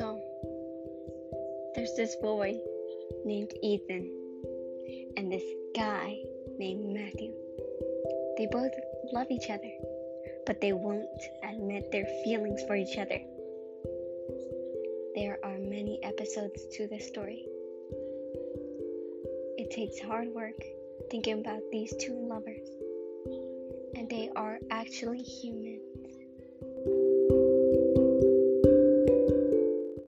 So, there's this boy named Ethan and this guy named Matthew. They both love each other, but they won't admit their feelings for each other. There are many episodes to this story. It takes hard work thinking about these two lovers, and they are actually human.